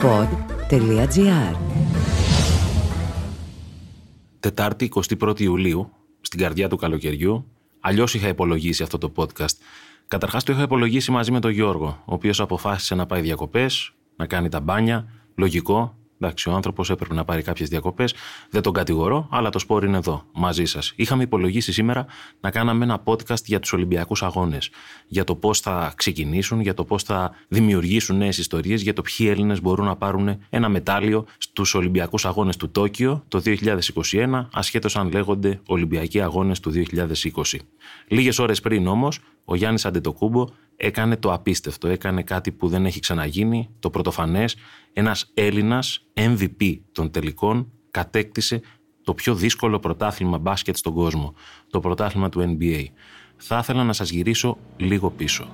pod.gr Τετάρτη 21 Ιουλίου, στην καρδιά του καλοκαιριού, αλλιώς είχα υπολογίσει αυτό το podcast. Καταρχάς το είχα υπολογίσει μαζί με τον Γιώργο, ο οποίος αποφάσισε να πάει διακοπές, να κάνει τα μπάνια. Λογικό, Εντάξει, ο άνθρωπος έπρεπε να πάρει κάποιες διακοπές. Δεν τον κατηγορώ, αλλά το σπόρ είναι εδώ, μαζί σας. Είχαμε υπολογίσει σήμερα να κάναμε ένα podcast για τους Ολυμπιακούς Αγώνες. Για το πώς θα ξεκινήσουν, για το πώς θα δημιουργήσουν νέες ιστορίες, για το ποιοι Έλληνες μπορούν να πάρουν ένα μετάλλιο στους Ολυμπιακούς Αγώνες του Τόκιο το 2021, ασχέτως αν λέγονται Ολυμπιακοί Αγώνες του 2020. Λίγες ώρες πριν όμως, ο Γιάννης Αντετοκούμπο έκανε το απίστευτο, έκανε κάτι που δεν έχει ξαναγίνει, το πρωτοφανές, ένας Έλληνας MVP των τελικών κατέκτησε το πιο δύσκολο πρωτάθλημα μπάσκετ στον κόσμο, το πρωτάθλημα του NBA. Θα ήθελα να σας γυρίσω λίγο πίσω.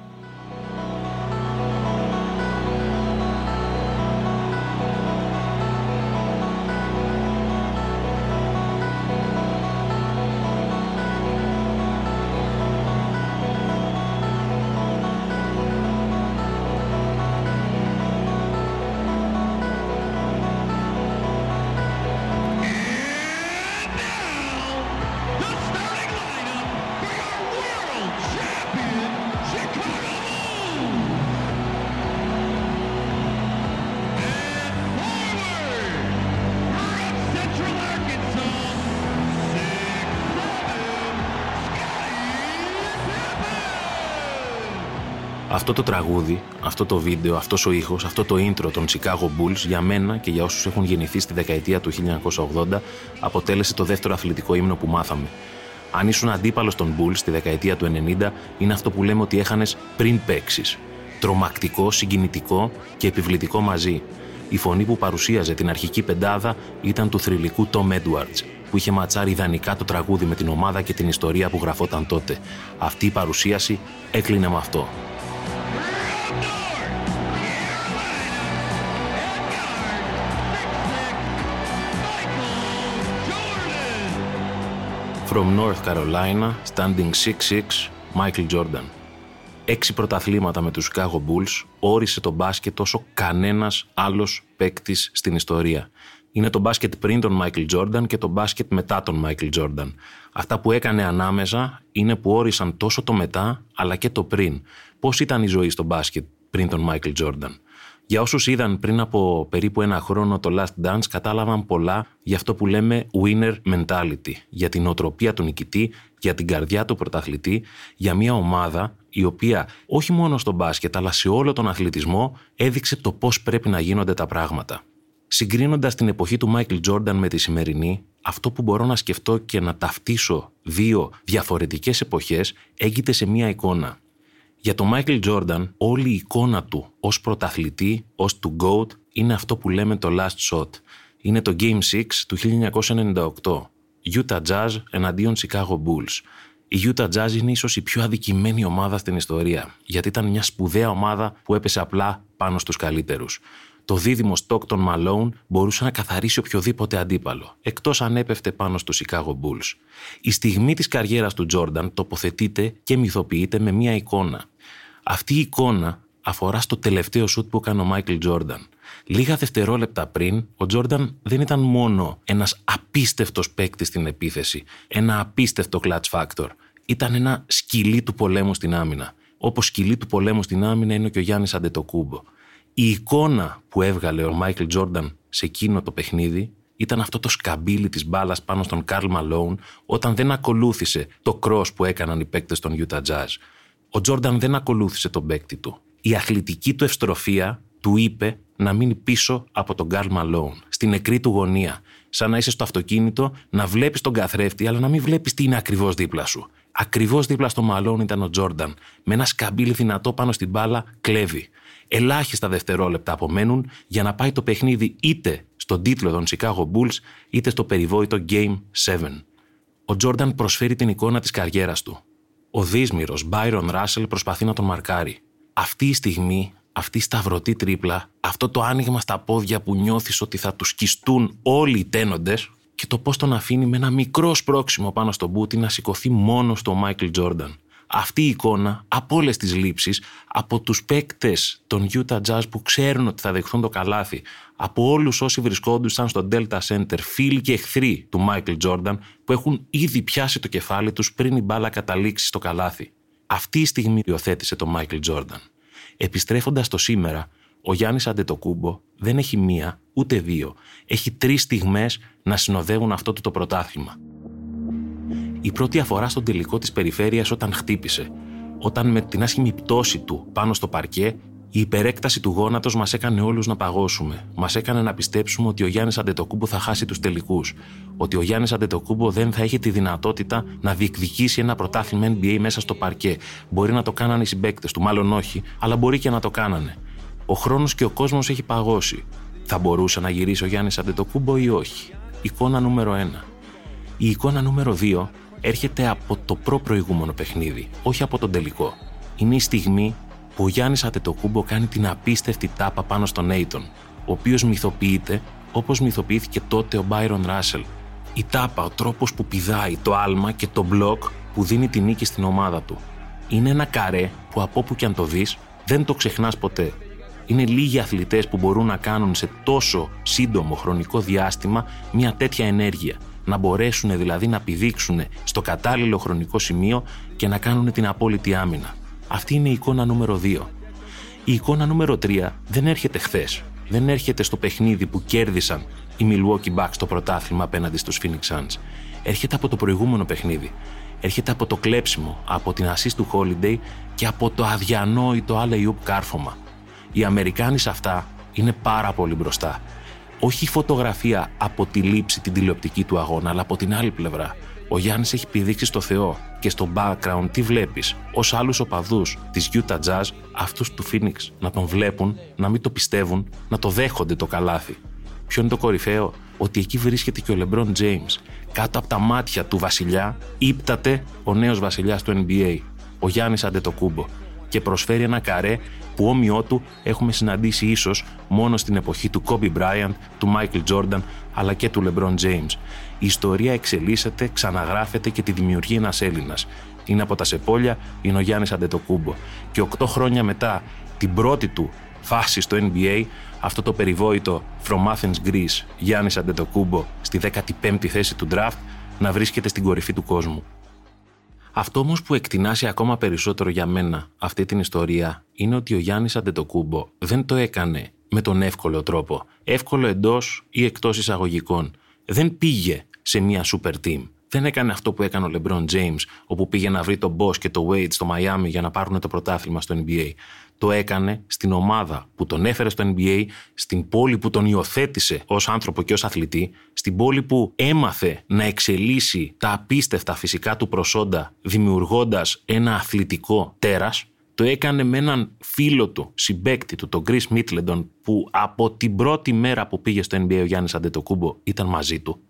Αυτό το τραγούδι, αυτό το βίντεο, αυτός ο ήχος, αυτό το intro των Chicago Bulls για μένα και για όσους έχουν γεννηθεί στη δεκαετία του 1980 αποτέλεσε το δεύτερο αθλητικό ύμνο που μάθαμε. Αν ήσουν αντίπαλος των Bulls στη δεκαετία του 90, είναι αυτό που λέμε ότι έχανες πριν παίξεις. Τρομακτικό, συγκινητικό και επιβλητικό μαζί. Η φωνή που παρουσίαζε την αρχική πεντάδα ήταν του θρηλυκού Tom Edwards, που είχε ματσάρει ιδανικά το τραγούδι με την ομάδα και την ιστορία που γραφόταν τότε. Αυτή η παρουσίαση έκλεινε με αυτό. From North Carolina, standing 6'6", Michael Jordan. Έξι πρωταθλήματα με τους Chicago Bulls όρισε το μπάσκετ όσο κανένας άλλος παίκτης στην ιστορία. Είναι το μπάσκετ πριν τον Michael Jordan και το μπάσκετ μετά τον Michael Jordan. Αυτά που έκανε ανάμεσα είναι που όρισαν τόσο το μετά αλλά και το πριν. Πώς ήταν η ζωή στο μπάσκετ πριν τον Michael Jordan; Για όσους είδαν πριν από περίπου ένα χρόνο το Last Dance κατάλαβαν πολλά για αυτό που λέμε winner mentality, για την οτροπία του νικητή, για την καρδιά του πρωταθλητή, για μια ομάδα η οποία όχι μόνο στο μπάσκετ αλλά σε όλο τον αθλητισμό έδειξε το πώς πρέπει να γίνονται τα πράγματα. Συγκρίνοντας την εποχή του Michael Jordan με τη σημερινή, αυτό που μπορώ να σκεφτώ και να ταυτίσω δύο διαφορετικές εποχές έγκυται σε μία εικόνα. Για τον Michael Jordan, όλη η εικόνα του ως πρωταθλητή, ως του GOAT, είναι αυτό που λέμε το last shot. Είναι το Game 6 του 1998. Utah Jazz εναντίον Chicago Bulls. Η Utah Jazz είναι ίσως η πιο αδικημένη ομάδα στην ιστορία, γιατί ήταν μια σπουδαία ομάδα που έπεσε απλά πάνω στους καλύτερους. Το δίδυμο Stockton Malone μπορούσε να καθαρίσει οποιοδήποτε αντίπαλο, εκτός αν έπεφτε πάνω στου Chicago Bulls. Η στιγμή της καριέρας του Jordan τοποθετείται και μυθοποιείται με μία εικόνα. Αυτή η εικόνα αφορά στο τελευταίο σουτ που έκανε ο Μάικλ Τζόρνταν. Λίγα δευτερόλεπτα πριν, ο Τζόρνταν δεν ήταν μόνο ένας απίστευτος παίκτης στην επίθεση, ένα απίστευτο clutch factor. Ήταν ένα σκυλί του πολέμου στην άμυνα. Όπως σκυλί του πολέμου στην άμυνα είναι και ο Γιάννης Αντετοκούνμπο. Η εικόνα που έβγαλε ο Μάικλ Τζόρνταν σε εκείνο το παιχνίδι ήταν αυτό το σκαμπίλι της μπάλας πάνω στον Καρλ Μαλόουν όταν δεν ακολούθησε το cross που έκαναν οι παίκτες των Utah Jazz. Ο Τζόρνταν δεν ακολούθησε τον παίκτη του. Η αθλητική του ευστροφία του είπε να μείνει πίσω από τον Καρλ Μαλόουν, στην νεκρή του γωνία. Σαν να είσαι στο αυτοκίνητο, να βλέπεις τον καθρέφτη, αλλά να μην βλέπεις τι είναι ακριβώς δίπλα σου. Ακριβώς δίπλα στο Μαλόουν ήταν ο Τζόρνταν. Με ένα σκαμπίλι δυνατό πάνω στην μπάλα, κλέβει. Ελάχιστα δευτερόλεπτα απομένουν για να πάει το παιχνίδι είτε στον τίτλο των Chicago Bulls είτε στο περιβόητο Game 7. Ο Τζόρνταν προσφέρει την εικόνα της καριέρας του. Ο δύσμυρος Byron Russell προσπαθεί να τον μαρκάρει. Αυτή η στιγμή, αυτή η σταυρωτή τρίπλα, αυτό το άνοιγμα στα πόδια που νιώθεις ότι θα τους σκιστούν όλοι οι τένοντες και το πώς τον αφήνει με ένα μικρό σπρόξιμο πάνω στον μπούτι να σηκωθεί μόνο στο Michael Jordan. αυτή η εικόνα από όλες τις λήψεις, από τους παίκτες των Utah Jazz που ξέρουν ότι θα δεχθούν το καλάθι, από όλους όσοι βρισκόντουσαν στο Delta Center, φίλοι και εχθροί του Michael Jordan, που έχουν ήδη πιάσει το κεφάλι τους πριν η μπάλα καταλήξει στο καλάθι. Αυτή η στιγμή υιοθέτησε το Michael Jordan. Επιστρέφοντας το σήμερα, ο Γιάννης Αντετοκούμπο δεν έχει μία ούτε δύο. Έχει τρεις στιγμές να συνοδεύουν αυτό το, το πρωτάθλημα. Η πρώτη αφορά στον τελικό της περιφέρειας όταν χτύπησε. Όταν με την άσχημη πτώση του πάνω στο παρκέ, η υπερέκταση του γόνατος μας έκανε όλους να παγώσουμε. Μας έκανε να πιστέψουμε ότι ο Γιάννης Αντετοκούμπο θα χάσει τους τελικούς. Ότι ο Γιάννης Αντετοκούμπο δεν θα έχει τη δυνατότητα να διεκδικήσει ένα πρωτάθλημα NBA μέσα στο παρκέ. Μπορεί να το κάνανε οι συμπαίκτες του, μάλλον όχι, αλλά μπορεί και να το κάνανε. Ο χρόνος και ο κόσμος έχει παγώσει. Θα μπορούσε να γυρίσει ο Γιάννη Αντετοκούμπο ή όχι; Εικόνα νούμερο 1. Η εικόνα νούμερο 2 έρχεται από το προ-προηγούμενο παιχνίδι, όχι από τον τελικό. Είναι η στιγμή που ο Γιάννης Αντετοκούμπο κάνει την απίστευτη τάπα πάνω στον Νέιτον, ο οποίος μυθοποιείται όπως μυθοποιήθηκε τότε ο Μπάιρον Ράσελ. Η τάπα, ο τρόπος που πηδάει, το άλμα και το μπλοκ που δίνει τη νίκη στην ομάδα του. Είναι ένα καρέ που από όπου και αν το δεις, δεν το ξεχνάς ποτέ. Είναι λίγοι αθλητές που μπορούν να κάνουν σε τόσο σύντομο χρονικό διάστημα μια τέτοια ενέργεια. Να μπορέσουν δηλαδή να πηδήξουν στο κατάλληλο χρονικό σημείο και να κάνουν την απόλυτη άμυνα. Αυτή είναι η εικόνα νούμερο 2. Η εικόνα νούμερο 3 δεν έρχεται χθες. Δεν έρχεται στο παιχνίδι που κέρδισαν οι Milwaukee Bucks το πρωτάθλημα απέναντι στους Phoenix Suns. Έρχεται από το προηγούμενο παιχνίδι. Έρχεται από το κλέψιμο, από την assist του Holiday και από το αδιανόητο alley κάρφωμα. Οι Αμερικάνοι σε αυτά είναι πάρα πολύ μπροστά. Όχι η φωτογραφία από τη λήψη την τηλεοπτική του αγώνα, αλλά από την άλλη πλευρά. Ο Γιάννης έχει πηδήξει στο Θεό και στο background τι βλέπεις. Ω άλλους οπαδούς της Utah Jazz, αυτούς του Phoenix να τον βλέπουν, να μην το πιστεύουν, να το δέχονται το καλάθι. Ποιο είναι το κορυφαίο, ότι εκεί βρίσκεται και ο LeBron James. Κάτω από τα μάτια του βασιλιά ύπταται ο νέος βασιλιάς του NBA, ο Γιάννης Αντετοκούμπο, και προσφέρει ένα καρέ που όμοιό του έχουμε συναντήσει ίσως μόνο στην εποχή του Kobe Bryant, του Michael Jordan αλλά και του LeBron James. Η ιστορία εξελίσσεται, ξαναγράφεται και τη δημιουργεί ένας Έλληνας. Είναι από τα Σεπόλια, είναι ο Γιάννης Αντετοκούμπο. Και οκτώ χρόνια μετά την πρώτη του φάση στο NBA, αυτό το περιβόητο From Athens Greece, Γιάννης Αντετοκούμπο, στη 15η θέση του draft, να βρίσκεται στην κορυφή του κόσμου. Αυτό όμως που εκτινάσει ακόμα περισσότερο για μένα αυτή την ιστορία είναι ότι ο Γιάννης Αντετοκούμπο δεν το έκανε με τον εύκολο τρόπο. Εύκολο εντός ή εκτός εισαγωγικών. Δεν πήγε σε μια super team. Δεν έκανε αυτό που έκανε ο LeBron James, όπου πήγε να βρει τον Boss και το Wade στο Miami για να πάρουν το πρωτάθλημα στο NBA. Το έκανε στην ομάδα που τον έφερε στο NBA, στην πόλη που τον υιοθέτησε ως άνθρωπο και ως αθλητή, στην πόλη που έμαθε να εξελίσσει τα απίστευτα φυσικά του προσόντα, δημιουργώντας ένα αθλητικό τέρας. Το έκανε με έναν φίλο του, συμπέκτη του, τον Chris Μίτλεντον, που από την πρώτη μέρα που πήγε στο NBA ο Γιάννης Αντετοκούμπο ήταν μαζί του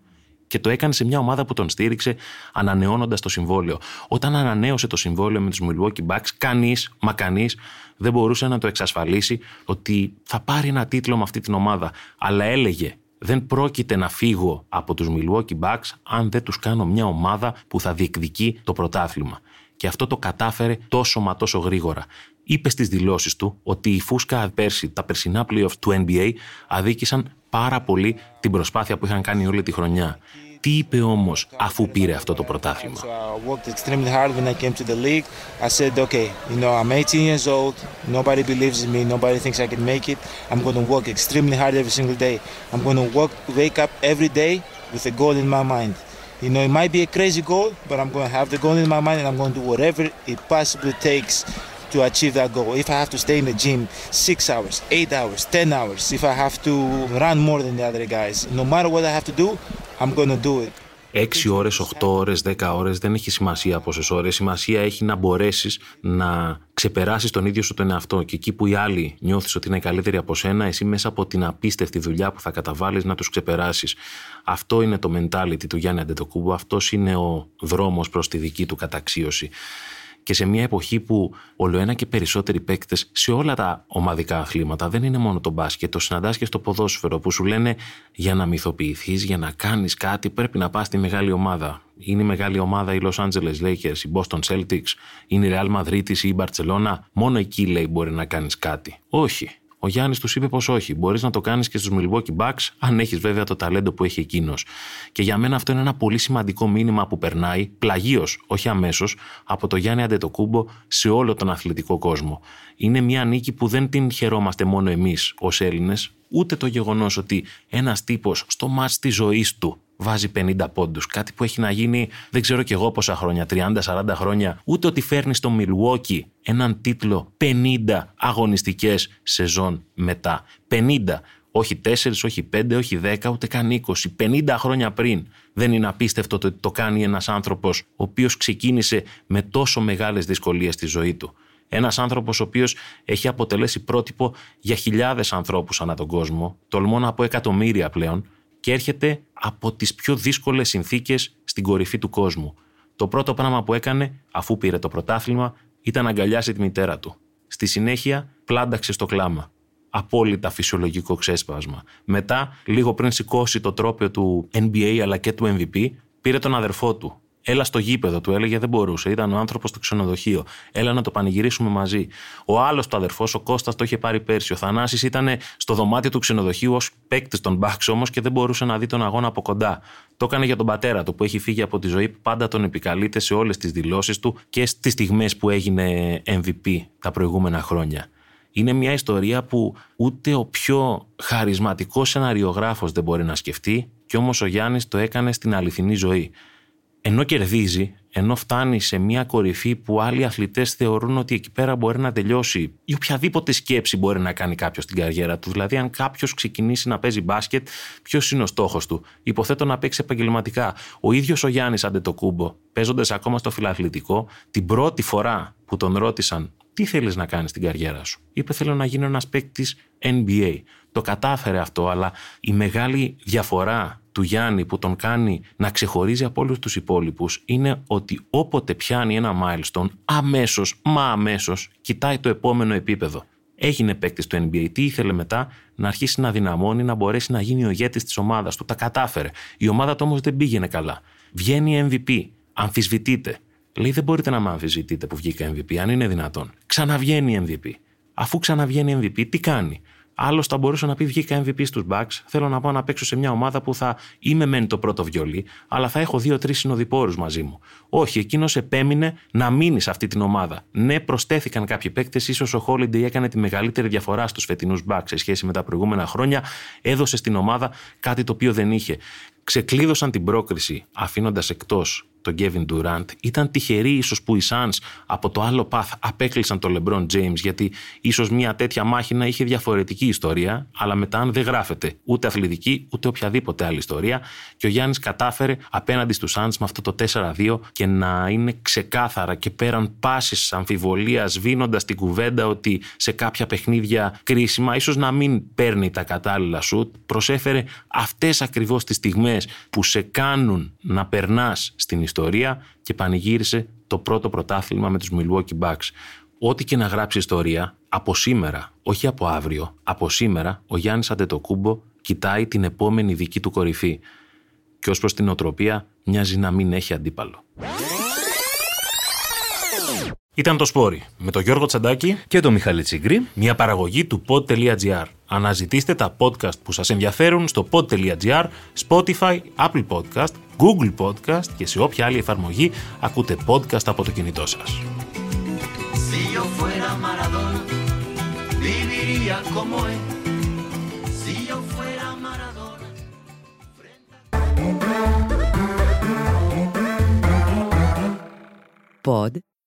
και το έκανε σε μια ομάδα που τον στήριξε ανανεώνοντας το συμβόλαιο. Όταν ανανέωσε το συμβόλαιο με τους Milwaukee Bucks, κανείς, μα κανείς, δεν μπορούσε να το εξασφαλίσει ότι θα πάρει ένα τίτλο με αυτή την ομάδα. Αλλά έλεγε, δεν πρόκειται να φύγω από τους Milwaukee Bucks αν δεν τους κάνω μια ομάδα που θα διεκδικεί το πρωτάθλημα. Και αυτό το κατάφερε τόσο μα τόσο γρήγορα. Είπε στις δηλώσεις του ότι η φούσκα πέρσι, τα περσινά playoff του NBA αδίκησαν πάρα πολύ την προσπάθεια που είχαν κάνει όλη τη χρονιά. Τι είπε όμω αφού πήρε αυτό το πρωτάθλημα. I said, okay, you know, I'm 18 years old. Nobody believes in me. Nobody thinks I can make it. I'm going to work extremely hard every single day. I'm going to work, wake up every day with a goal in my mind. You know, it might be a crazy goal, but I'm going to have the goal in my mind and I'm going to do whatever it possibly takes to achieve that goal. If I have to stay in the gym six hours, eight hours, ten hours, if I have to run more than the other guys, no matter what I have to do, I'm going to do it. 6 ώρες, 8 ώρες, 10 ώρες, δεν έχει σημασία πόσες ώρες. Σημασία έχει να μπορέσεις να ξεπεράσεις τον ίδιο σου τον εαυτό. Και εκεί που οι άλλοι νιώθεις ότι είναι καλύτεροι από σένα, εσύ μέσα από την απίστευτη δουλειά που θα καταβάλεις να τους ξεπεράσεις. Αυτό είναι το mentality του Γιάννη Αντετοκούμπου. Αυτός είναι ο δρόμος προς τη δική του καταξίωση. Και σε μια εποχή που ολοένα και περισσότεροι παίκτες σε όλα τα ομαδικά αθλήματα, δεν είναι μόνο το μπάσκετ, το συναντάς και στο ποδόσφαιρο, που σου λένε για να μυθοποιηθείς, για να κάνεις κάτι, πρέπει να πας στη μεγάλη ομάδα. Είναι η μεγάλη ομάδα οι Los Angeles Lakers, οι Boston Celtics, είναι η Real Madrid ή η Barcelona. Μόνο εκεί λέει μπορεί να κάνεις κάτι. Όχι. Ο Γιάννης τους είπε πως όχι. Μπορείς να το κάνεις και στους Milwaukee Bucks, αν έχεις βέβαια το ταλέντο που έχει εκείνος. Και για μένα αυτό είναι ένα πολύ σημαντικό μήνυμα που περνάει, πλαγίως, όχι αμέσως, από το Γιάννη Αντετοκούμπο σε όλο τον αθλητικό κόσμο. Είναι μια νίκη που δεν την χαιρόμαστε μόνο εμείς ως Έλληνες, ούτε το γεγονός ότι ένας τύπος στο μάτς της ζωής του βάζει 50 πόντους. Κάτι που έχει να γίνει δεν ξέρω κι εγώ πόσα χρόνια, 30-40 χρόνια. Ούτε ότι φέρνει στο Milwaukee έναν τίτλο 50 αγωνιστικές σεζόν μετά. 50. Όχι 4, όχι 5, όχι 10, ούτε καν 20. 50 χρόνια πριν. Δεν είναι απίστευτο ότι το κάνει ένας άνθρωπος ο οποίος ξεκίνησε με τόσο μεγάλες δυσκολίες στη ζωή του. Ένας άνθρωπος ο οποίος έχει αποτελέσει πρότυπο για χιλιάδες ανθρώπους ανά τον κόσμο, τολμώ να πω εκατομμύρια πλέον, και έρχεται από τις πιο δύσκολες συνθήκες στην κορυφή του κόσμου. Το πρώτο πράγμα που έκανε, αφού πήρε το πρωτάθλημα, ήταν να αγκαλιάσει τη μητέρα του. Στη συνέχεια, πλάνταξε στο κλάμα. Απόλυτα φυσιολογικό ξέσπασμα. Μετά, λίγο πριν σηκώσει το τρόπαιο του NBA αλλά και του MVP, πήρε τον αδερφό του, Έλα στο γήπεδο, του έλεγε δεν μπορούσε. Ήταν ο άνθρωπος στο ξενοδοχείο. Έλα να το πανηγυρίσουμε μαζί. Ο άλλος το αδερφός, ο Κώστας, το είχε πάρει πέρσι. Ο Θανάσης ήταν στο δωμάτιο του ξενοδοχείου ως παίκτης των Μπαξ όμως και δεν μπορούσε να δει τον αγώνα από κοντά. Το έκανε για τον πατέρα του που έχει φύγει από τη ζωή που πάντα τον επικαλείται σε όλες τις δηλώσεις του και στις στιγμές που έγινε MVP τα προηγούμενα χρόνια. Είναι μια ιστορία που ούτε ο πιο χαρισματικός σεναριογράφος δεν μπορεί να σκεφτεί και όμως ο Γιάννης το έκανε στην αληθινή ζωή ενώ κερδίζει, ενώ φτάνει σε μια κορυφή που άλλοι αθλητές θεωρούν ότι εκεί πέρα μπορεί να τελειώσει ή οποιαδήποτε σκέψη μπορεί να κάνει κάποιος στην καριέρα του. Δηλαδή, αν κάποιος ξεκινήσει να παίζει μπάσκετ, ποιος είναι ο στόχος του; Υποθέτω να παίξει επαγγελματικά. Ο ίδιος ο Γιάννης Αντετοκούμπο, παίζοντας ακόμα στο φιλαθλητικό, την πρώτη φορά που τον ρώτησαν τι θέλεις να κάνεις στην καριέρα σου, είπε: Θέλω να γίνω ένας παίκτης NBA. Το κατάφερε αυτό, αλλά η μεγάλη διαφορά του Γιάννη που τον κάνει να ξεχωρίζει από όλους τους υπόλοιπους είναι ότι όποτε πιάνει ένα milestone, αμέσως, μα αμέσως, κοιτάει το επόμενο επίπεδο. Έγινε παίκτης του NBA. Τι ήθελε μετά, να αρχίσει να δυναμώνει, να μπορέσει να γίνει ο ηγέτης της ομάδας του. Τα κατάφερε. Η ομάδα του όμως δεν πήγαινε καλά. Βγαίνει MVP. Αμφισβητείται. Λέει: Δεν μπορείτε να με αμφισβητείτε που βγήκα MVP, αν είναι δυνατόν. Ξαναβγαίνει MVP. Αφού ξαναβγαίνει MVP, τι κάνει; Άλλο θα μπορούσε να πει: Βγήκα MVP στους Bucks. Θέλω να πάω να παίξω σε μια ομάδα που θα είμαι μεν το πρώτο βιολί, αλλά θα έχω δύο-τρεις συνοδοιπόρους μαζί μου. Όχι, εκείνος επέμεινε να μείνει σε αυτή την ομάδα. Ναι, προσθέθηκαν κάποιοι παίκτες. σω ο Holiday έκανε τη μεγαλύτερη διαφορά στους φετινούς Bucks σε σχέση με τα προηγούμενα χρόνια. Έδωσε στην ομάδα κάτι το οποίο δεν είχε. Ξεκλείδωσαν την πρόκριση αφήνοντας εκτός τον Kevin Durant. Ήταν τυχεροί ίσως που οι Suns από το άλλο path απέκλεισαν τον LeBron James γιατί ίσως μια τέτοια μάχη να είχε διαφορετική ιστορία, αλλά μετά αν δεν γράφεται ούτε αθλητική ούτε οποιαδήποτε άλλη ιστορία και ο Γιάννης κατάφερε απέναντι στους Suns με αυτό το 4-2 και να είναι ξεκάθαρα και πέραν πάσης αμφιβολίας, σβήνοντα την κουβέντα ότι σε κάποια παιχνίδια κρίσιμα, ίσως να μην παίρνει τα κατάλληλα σουτ, προσέφερε αυτές ακριβώς τις στιγμές που σε κάνουν να περνάς στην ιστορία ιστορία και πανηγύρισε το πρώτο πρωτάθλημα με τους Milwaukee Bucks. Ό,τι και να γράψει ιστορία, από σήμερα, όχι από αύριο, από σήμερα, ο Γιάννης Αντετοκούμπο κοιτάει την επόμενη δική του κορυφή. Και ως προς την οτροπία, μοιάζει να μην έχει αντίπαλο. Ήταν το Σπόρι με τον Γιώργο Τσαντάκη και τον Μιχάλη Τσιγκρή, μια παραγωγή του pod.gr. Αναζητήστε τα podcast που σας ενδιαφέρουν στο pod.gr, Spotify, Apple Podcast, Google Podcast και σε όποια άλλη εφαρμογή ακούτε podcast από το κινητό σας.